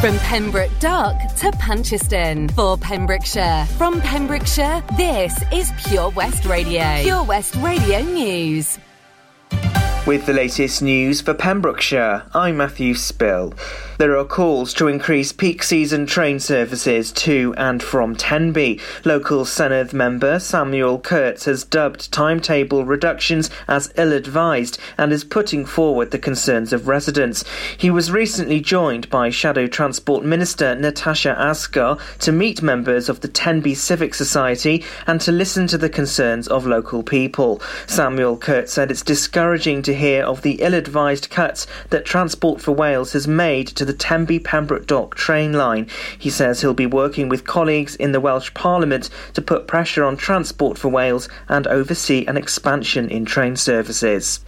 From Pembroke Dock to Puncheston for Pembrokeshire. From Pembrokeshire, this is Pure West Radio. Pure West Radio News. With the latest news for Pembrokeshire, I'm Matthew Spill. There are calls to increase peak season train services to and from Tenby. Local Senedd member Samuel Kurtz has dubbed timetable reductions as ill advised and is putting forward the concerns of residents. He was recently joined by Shadow Transport Minister Natasha Asghar to meet members of the Tenby Civic Society and to listen to the concerns of local people. Samuel Kurtz said it's discouraging to hear of the ill advised cuts that Transport for Wales has made to the Tenby Pembroke Dock train line. He says he'll be working with colleagues in the Welsh Parliament to put pressure on Transport for Wales and oversee an expansion in train services.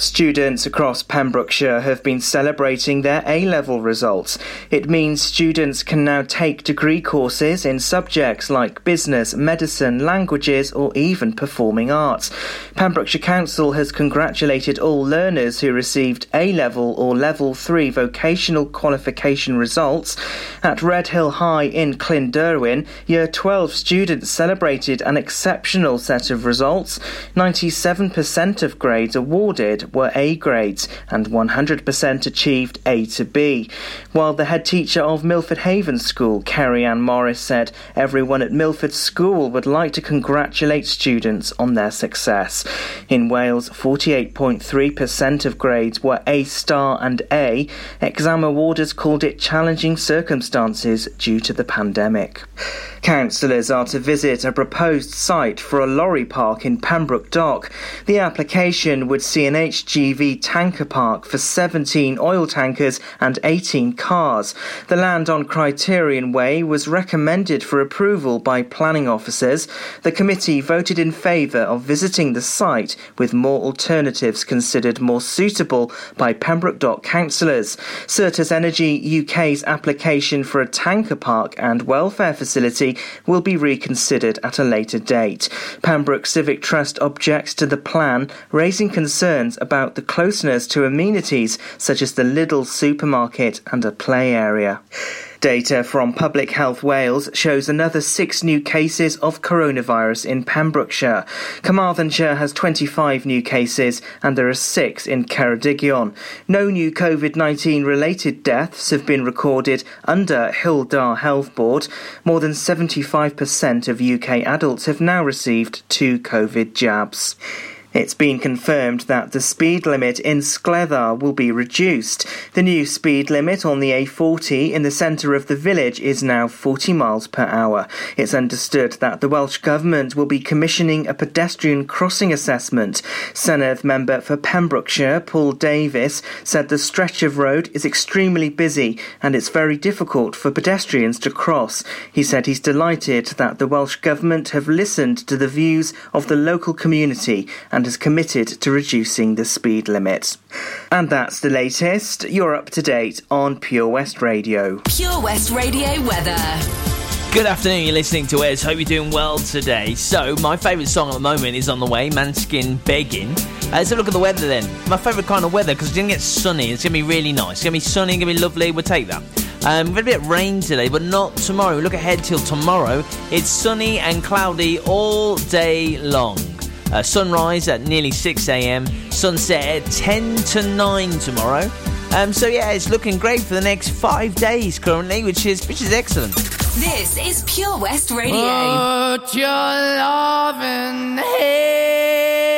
Students across Pembrokeshire have been celebrating their A level results. It means students can now take degree courses in subjects like business, medicine, languages, or even performing arts. Pembrokeshire Council has congratulated all learners who received A level or level 3 vocational qualification results. At Redhill High in Clunderwen, Year 12 students celebrated an exceptional set of results. 97% of grades awarded were A grades and 100% achieved A to B. While the head teacher of Milford Haven School, Kerry Ann Morris, said everyone at Milford School would like to congratulate students on their success. In Wales, 48.3% of grades were A star and A. Exam awarders called it challenging circumstances due to the pandemic. Councillors are to visit a proposed site for a lorry park in Pembroke Dock. The application would see an HGV tanker park for 17 oil tankers and 18 cars. The land on Criterion Way was recommended for approval by planning officers. The committee voted in favour of visiting the site with more alternatives considered more suitable by Pembroke Dock councillors. Certas Energy UK's application for a tanker park and welfare facility will be reconsidered at a later date. Pembroke Civic Trust objects to the plan, raising concerns about the closeness to amenities such as the Lidl supermarket and a play area. Data from Public Health Wales shows another six new cases of coronavirus in Pembrokeshire. Carmarthenshire has 25 new cases and there are six in Ceredigion. No new COVID 19 related deaths have been recorded under Dda Health Board. More than 75% of UK adults have now received two COVID jabs. It's been confirmed that the speed limit in Scleddau will be reduced. The new speed limit on the A40 in the centre of the village is now 40 miles per hour. It's understood that the Welsh Government will be commissioning a pedestrian crossing assessment. Senedd member for Pembrokeshire, Paul Davies, said the stretch of road is extremely busy and it's very difficult for pedestrians to cross. He said he's delighted that the Welsh Government have listened to the views of the local community and has committed to reducing the speed limit. And that's the latest. You're up to date on Pure West Radio. Pure West Radio weather. Good afternoon, you're listening to Wes. Hope you're doing well today. So, my favourite song at the moment is on the way Måneskin Begging. Uh, let's have a look at the weather then. My favourite kind of weather because it's going to get sunny. It's going to be really nice. It's going to be sunny, it's going to be lovely. We'll take that. Um, we've got a bit of rain today, but not tomorrow. We look ahead till tomorrow. It's sunny and cloudy all day long. Uh, sunrise at nearly 6 a.m. Sunset at 10 to 9 tomorrow. Um, so yeah, it's looking great for the next five days currently, which is which is excellent. This is Pure West Radio. Put your loving hand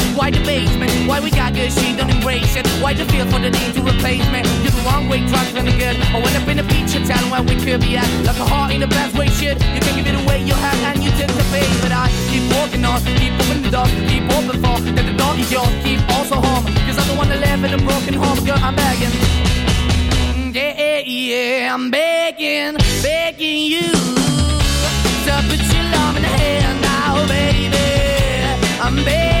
why the basement, why we got good, she don't embrace it. Why the feel for the need to replace me? You're the wrong way, trying to good. I went up in the feature town where we could be at. Like a heart in a bad way, shit. You can give it away, you have, and you tend to pay. But I keep walking on, keep moving the door, keep open for that the dog is yours, keep also home. Cause I'm the one that live in a broken home, girl, I'm begging. Mm, yeah, yeah, I'm begging, begging you to put your love in the hand now, baby. I'm begging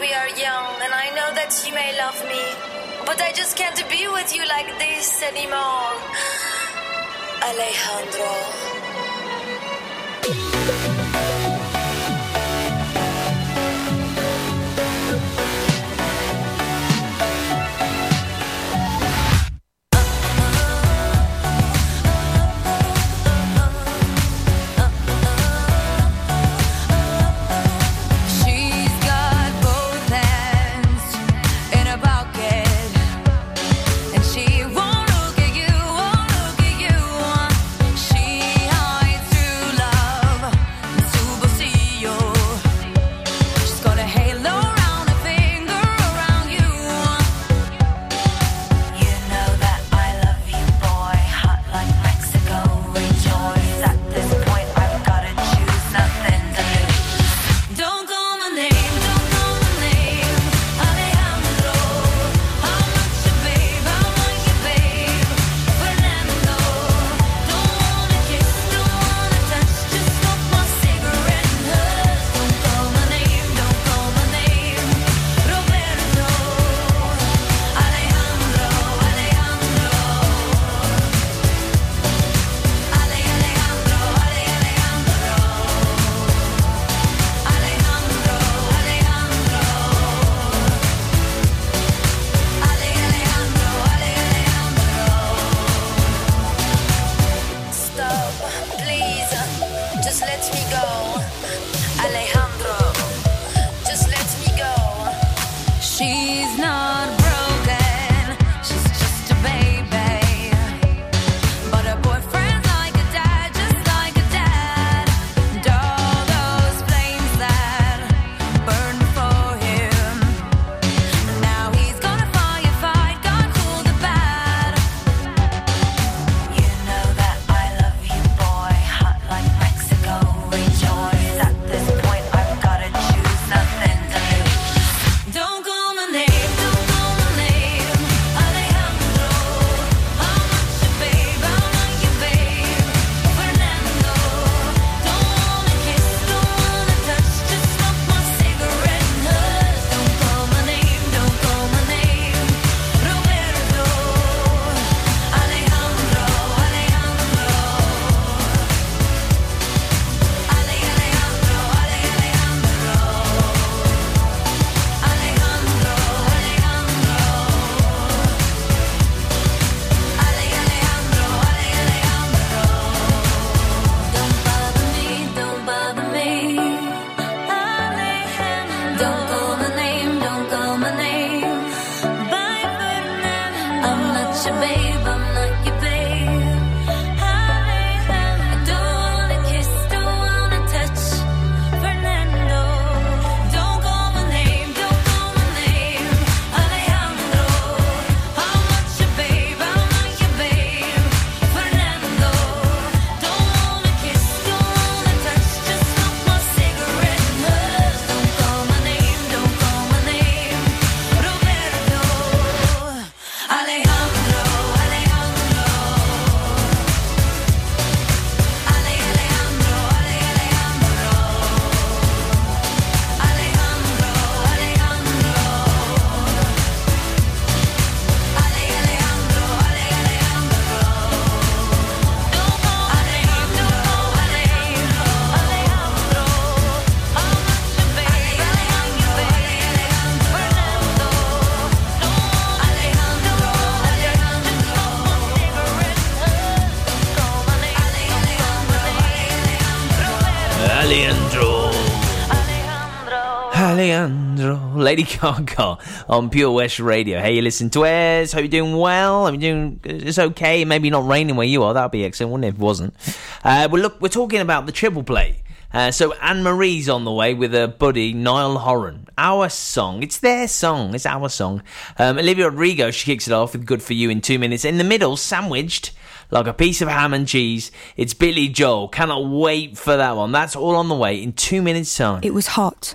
We are young, and I know that you may love me, but I just can't be with you like this anymore. Alejandro. Lady Gaga on Pure West Radio. Hey, you listen to us. Hope you're doing well. You're doing it's okay. Maybe not raining where you are. That'd be excellent, wouldn't it, if it wasn't? Uh, well, look, we're talking about the triple play. Uh, so Anne Marie's on the way with her buddy Niall Horan. Our song, it's their song, it's our song. Um, Olivia Rodrigo, she kicks it off with "Good for You" in two minutes. In the middle, sandwiched like a piece of ham and cheese, it's Billy Joel. Cannot wait for that one. That's all on the way in two minutes' time. It was hot,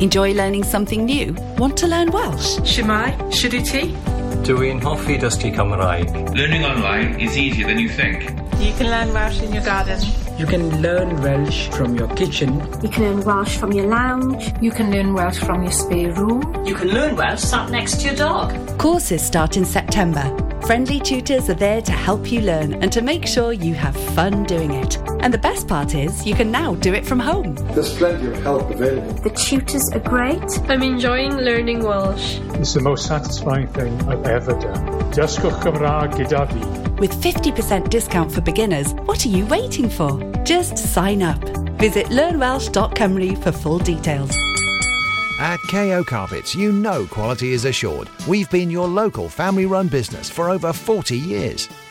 Enjoy learning something new? Want to learn Welsh? Shwmae, Shuduti. Dwi'n hoffi dysgu Cymraeg. Learning online is easier than you think. You can learn Welsh in your garden. You can learn Welsh from your kitchen. You can learn Welsh from your lounge. You can learn Welsh from your spare room. You can learn Welsh sat next to your dog. Courses start in September. Friendly tutors are there to help you learn and to make sure you have fun doing it. And the best part is, you can now do it from home. There's plenty of help available. The tutors are great. I'm enjoying learning Welsh. It's the most satisfying thing I've ever done. Dysgwch Cymraeg gyda fi. With 50% discount for beginners, what are you waiting for? Just sign up. Visit learnwelsh.cymru for full details. At KO Carpets, you know quality is assured. We've been your local family run business for over 40 years.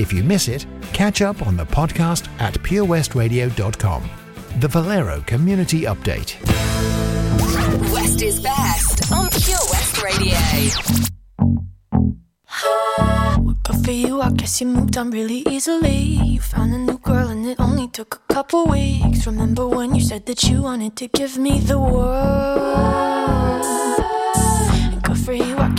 If you miss it, catch up on the podcast at purewestradio.com. The Valero Community Update. West is best on Pure West Radio. Good for you, I guess you moved on really easily. You found a new girl and it only took a couple weeks. Remember when you said that you wanted to give me the world?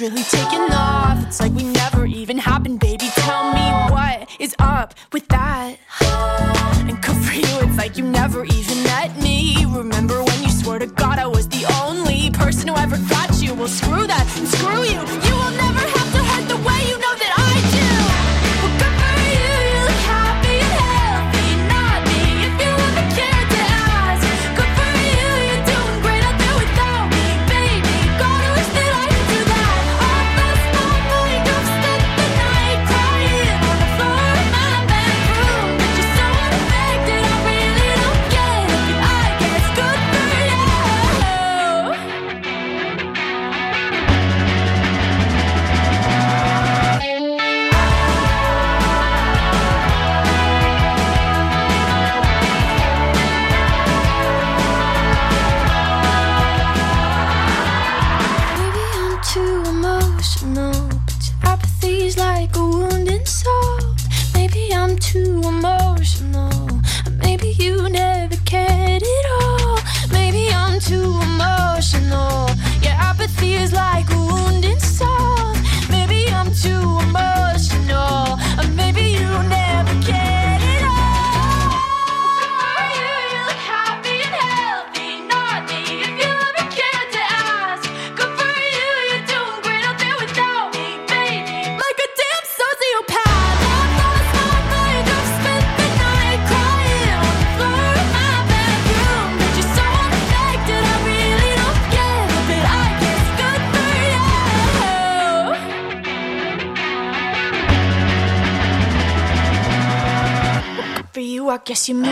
Really taking off. It's like we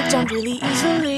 张主力一声雷。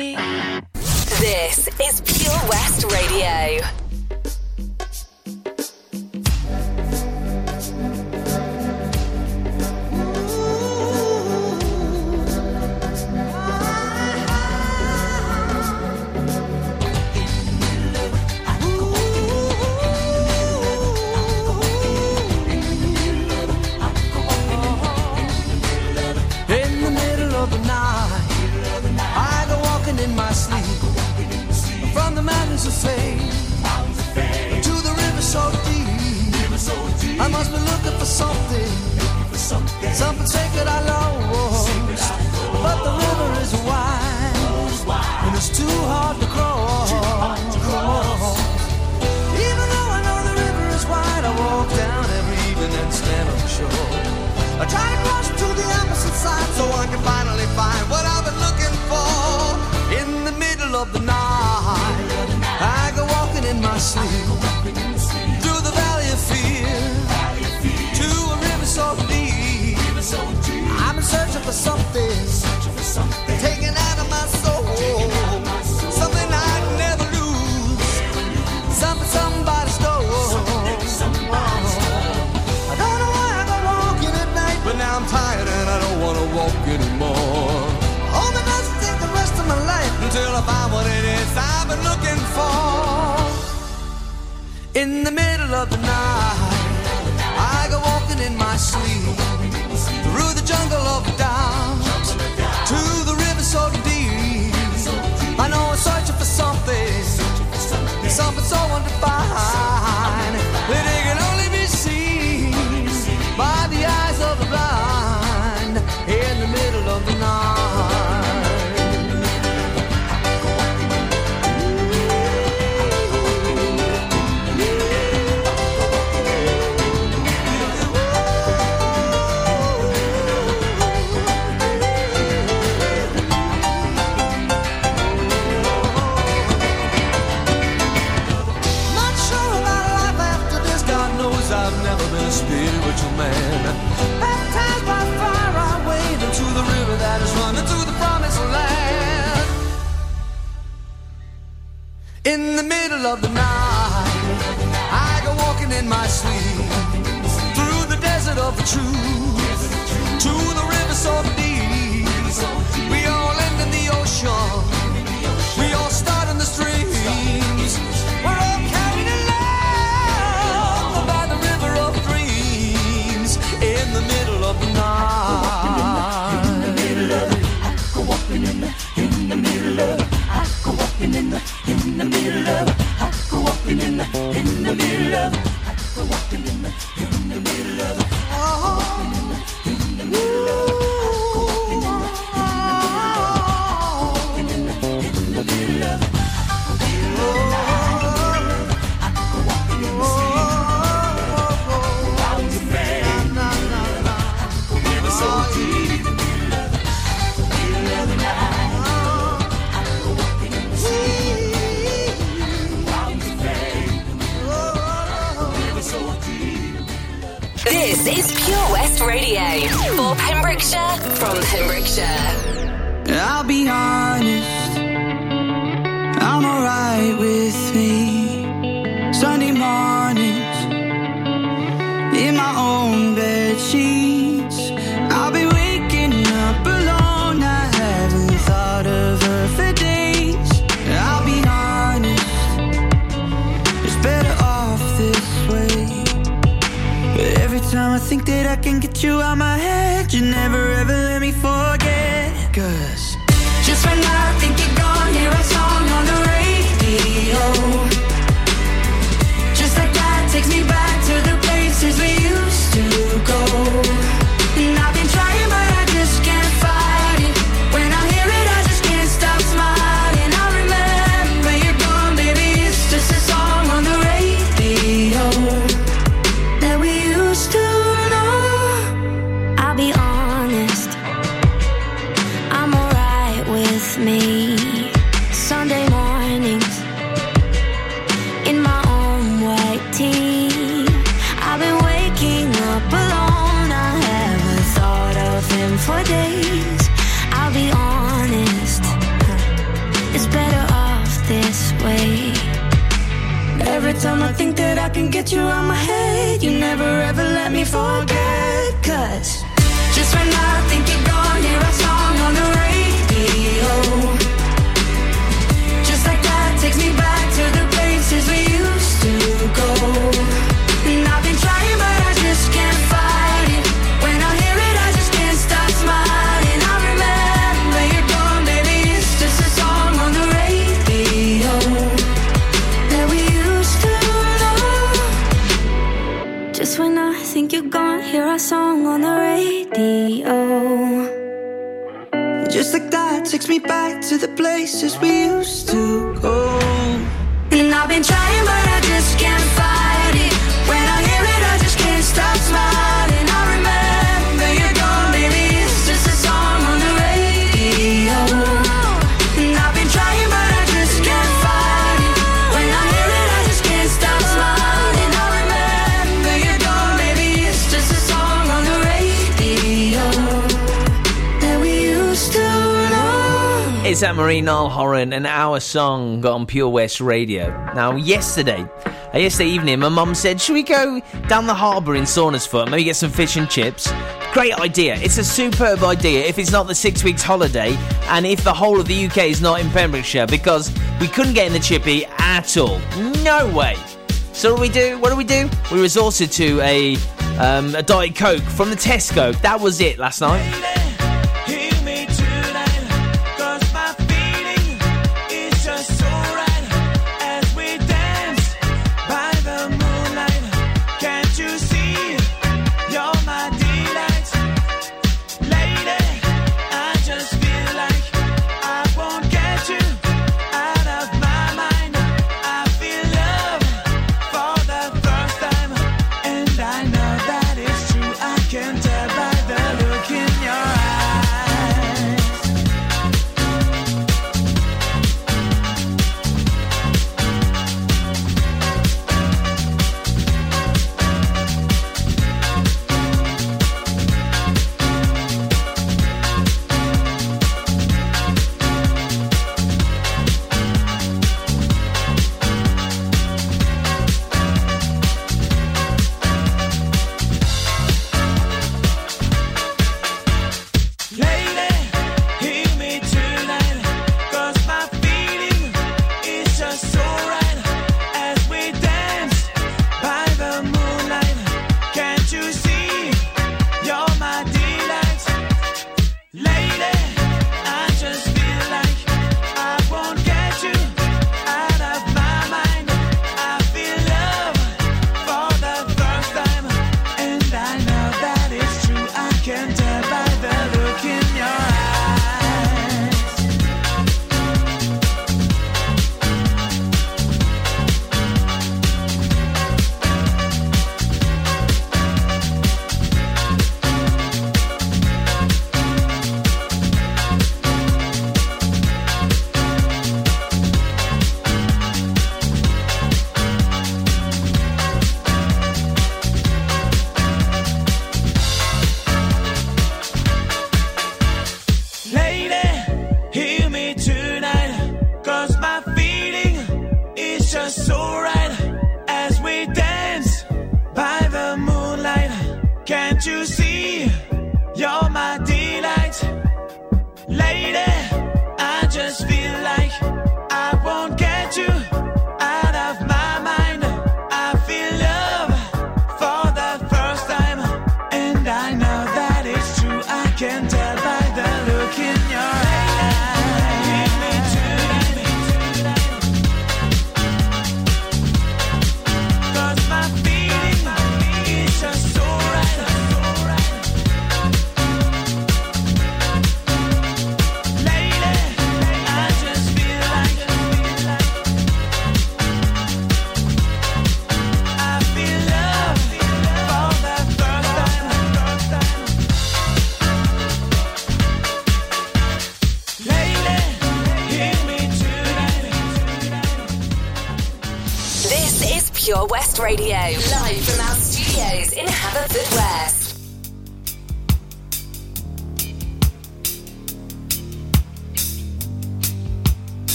In the middle of the night, I go walking in my sleep. truth. time I think that I can get you out my head, you never ever let me forget. Cause just when I think you're gone, here I takes me back to the places we used to go. And I've been trying, but I just can't. is Amarine Horan and our song on Pure West Radio. Now, yesterday, uh, yesterday evening, my mum said, Should we go down the harbour in Saundersfoot, maybe get some fish and chips? Great idea. It's a superb idea if it's not the six weeks holiday and if the whole of the UK is not in Pembrokeshire because we couldn't get in the chippy at all. No way. So, what do we do? What do we do? We resorted to a, um, a Diet Coke from the Tesco. That was it last night.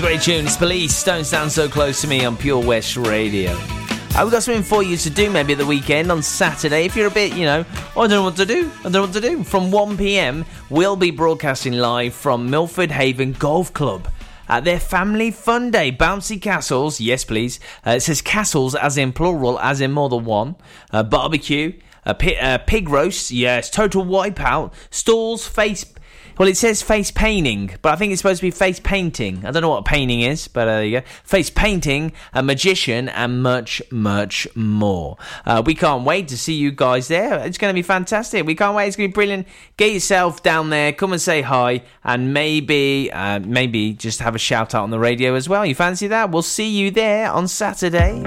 A great tune. It's Police. Don't stand so close to me on Pure West Radio. We've got something for you to do maybe at the weekend on Saturday. If you're a bit, you know, oh, I don't know what to do. I don't know what to do. From 1 pm, we'll be broadcasting live from Milford Haven Golf Club. At their family fun day, bouncy castles, yes please. Uh, it says castles as in plural, as in more than one. Uh, barbecue, uh, pi- uh, pig roast, yes. Total wipeout, stalls, face. Well, it says face painting, but I think it's supposed to be face painting. I don't know what painting is, but uh, there you go. Face painting, a magician, and much, much more. Uh, we can't wait to see you guys there. It's going to be fantastic. We can't wait. It's going to be brilliant. Get yourself down there. Come and say hi, and maybe, uh, maybe just have a shout out on the radio as well. You fancy that? We'll see you there on Saturday.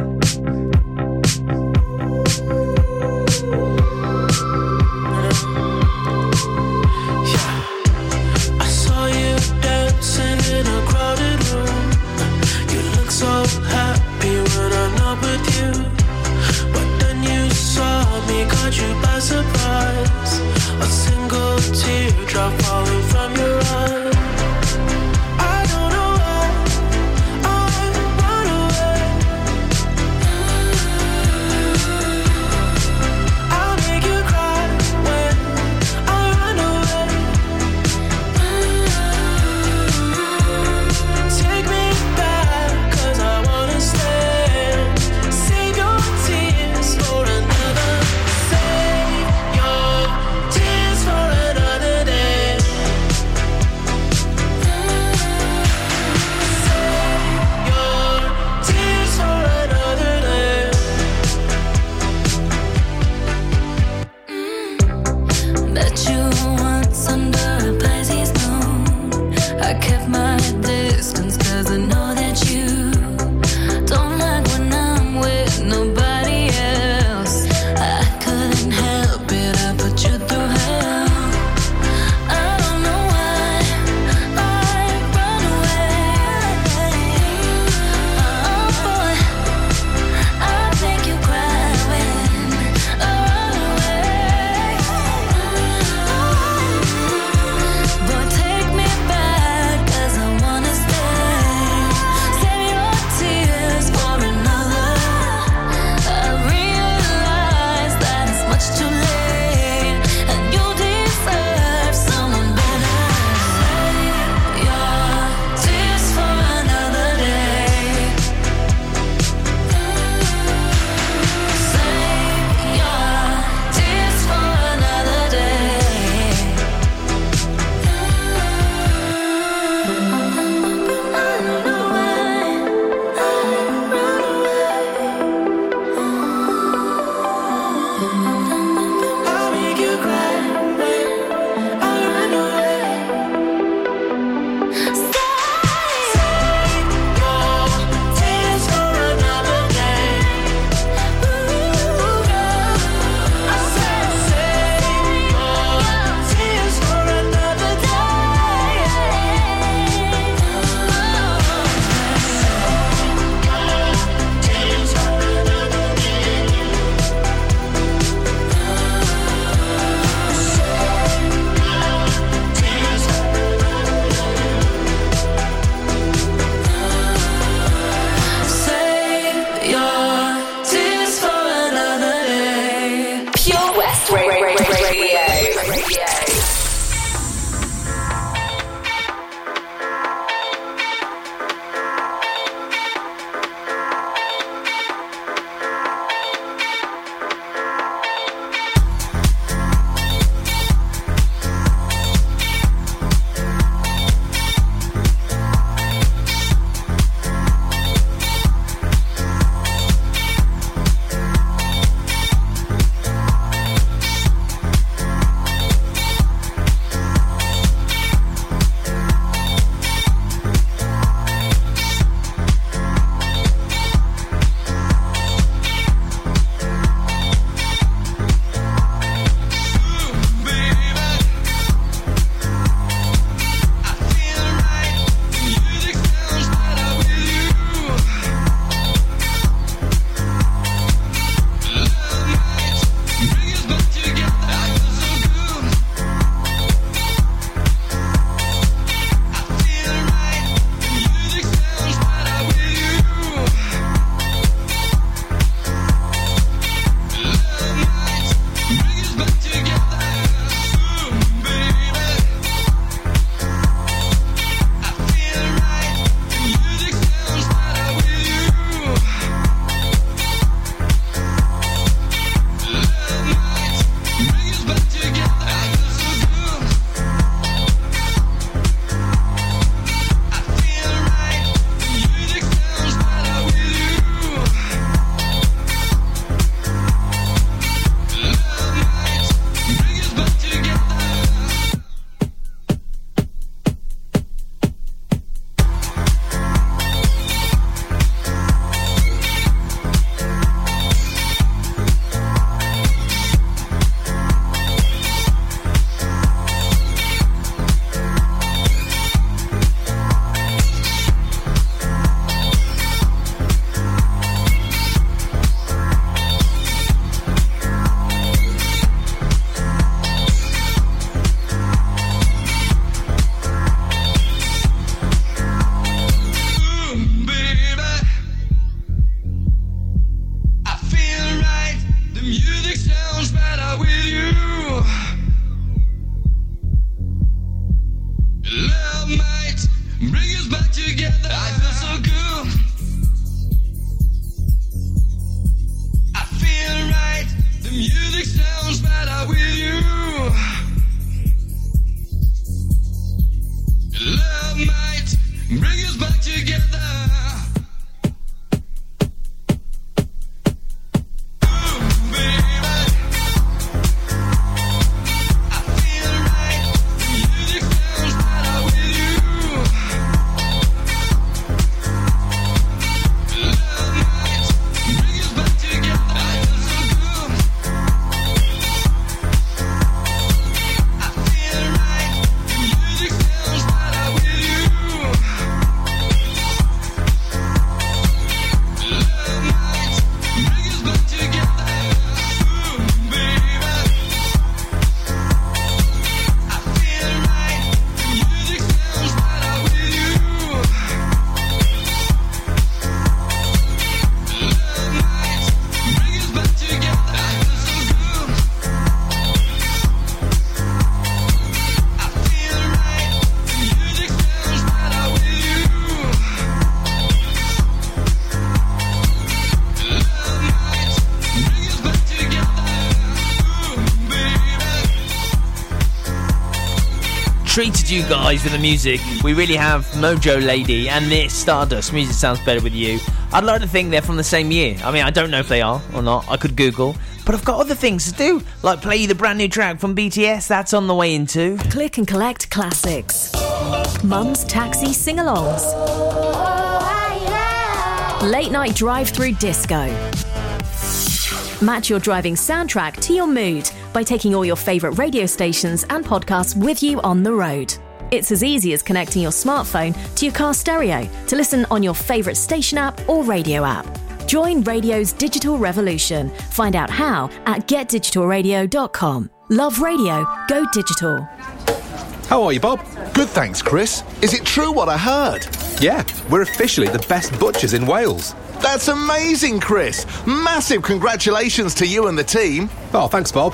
Treated you guys with the music. We really have Modjo Lady and this Stardust. Music sounds better with you. I'd like to think they're from the same year. I mean, I don't know if they are or not. I could Google. But I've got other things to do, like play you the brand new track from BTS. That's on the way in too. Click and collect classics. Mum's taxi sing alongs. Late night drive through disco. Match your driving soundtrack to your mood by taking all your favourite radio stations and podcasts with you on the road. It's as easy as connecting your smartphone to your car stereo to listen on your favourite station app or radio app. Join radio's digital revolution. Find out how at getdigitalradio.com. Love radio, go digital. How are you, Bob? Good, thanks, Chris. Is it true what I heard? Yeah, we're officially the best butchers in Wales. That's amazing, Chris. Massive congratulations to you and the team. Oh, thanks, Bob.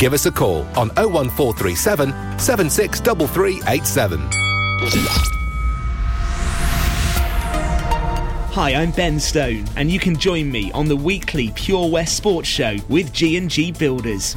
Give us a call on 01437 763387. Hi, I'm Ben Stone, and you can join me on the weekly Pure West Sports Show with G&G Builders.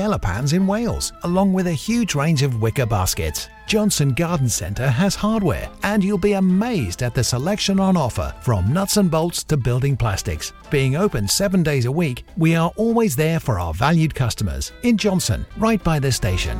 pans in Wales, along with a huge range of wicker baskets. Johnston Garden Centre has hardware, and you'll be amazed at the selection on offer from nuts and bolts to building plastics. Being open seven days a week, we are always there for our valued customers in Johnston, right by the station.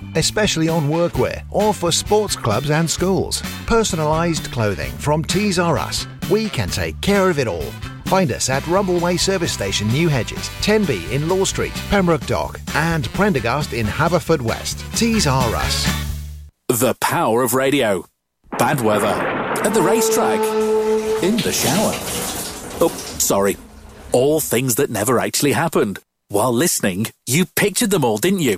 especially on workwear or for sports clubs and schools. Personalised clothing from Tees R Us. We can take care of it all. Find us at Rumbleway Service Station, New Hedges, 10B in Law Street, Pembroke Dock, and Prendergast in Haverfordwest. Tees R Us. The power of radio. Bad weather. At the racetrack. In the shower. Oh, sorry. All things that never actually happened. While listening, you pictured them all, didn't you?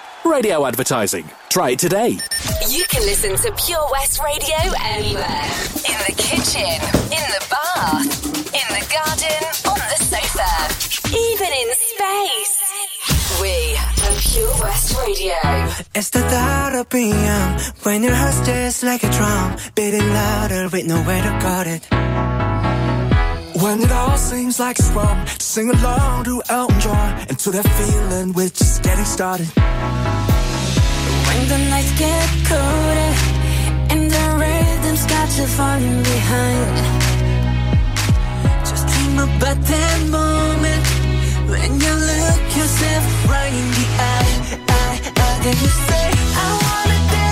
Radio advertising. Try it today. You can listen to Pure West Radio anywhere. In the kitchen, in the bath, in the garden, on the sofa, even in space. We are Pure West Radio. It's the thought of PM when your heart's just like a drum, beating louder with nowhere to guard it. When it all seems like it's wrong, sing along to Elton John and to that feeling we're just getting started. When the nights get colder and the rhythm's got you falling behind. Just dream about that moment when you look yourself right in the eye. eye, eye. Then you say, I wanna dance.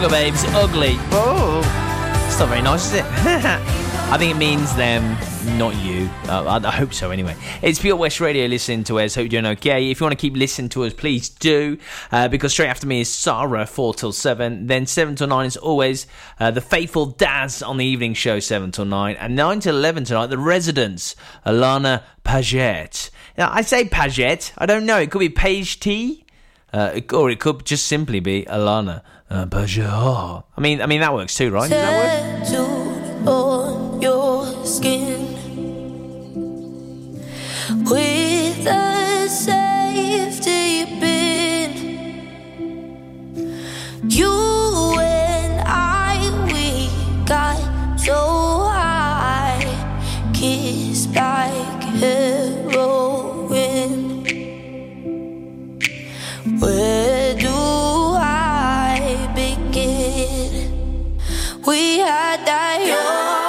Sugababes, ugly. Oh, it's not very nice, is it? I think it means them, not you. Uh, I, I hope so, anyway. It's Pure West Radio listening to us. Hope you're doing okay. If you want to keep listening to us, please do. Uh, because straight after me is Sarah, 4 till 7. Then 7 till 9 is always uh, the faithful Daz on the evening show, 7 till 9. And 9 till 11 tonight, the residents, Alana Paget. Now, I say Paget. I don't know. It could be Page T. Uh, or it could just simply be Alana. I mean, I mean that works too, right? Does that work? on your skin with a safety pin. You and I, we got so high, kissed like heroin. Where We had that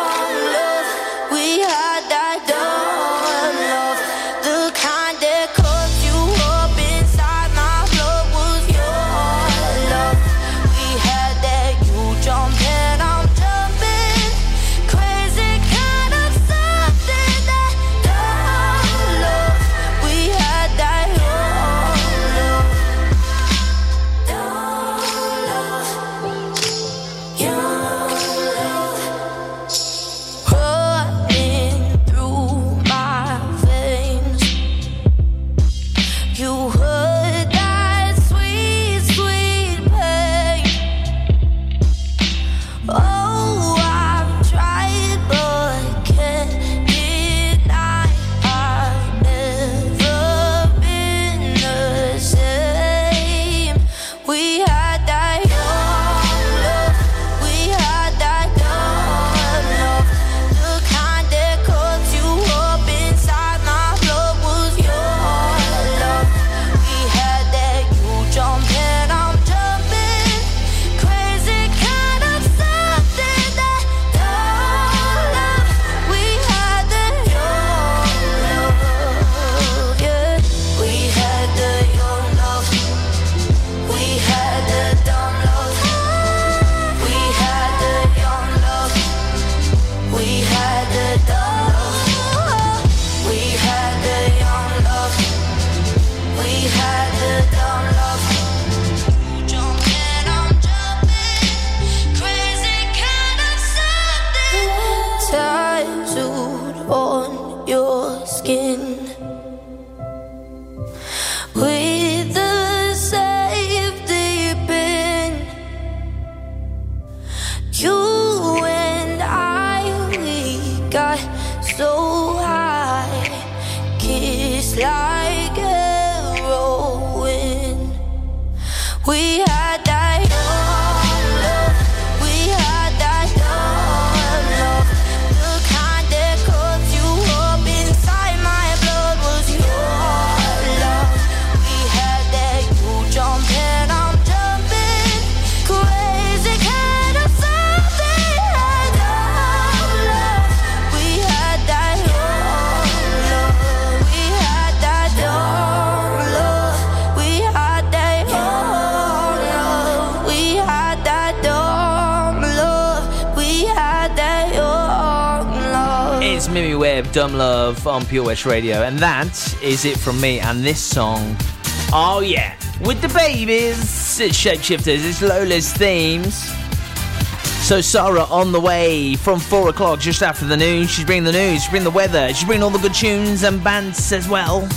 Dumb Love on Pure West Radio, and that is it from me. And this song, oh yeah, with the babies, it's Shapeshifters, it's Lola's themes. So Sarah on the way from four o'clock, just after the news. She's bringing the news, she's bringing the weather, she's bringing all the good tunes and bands as well.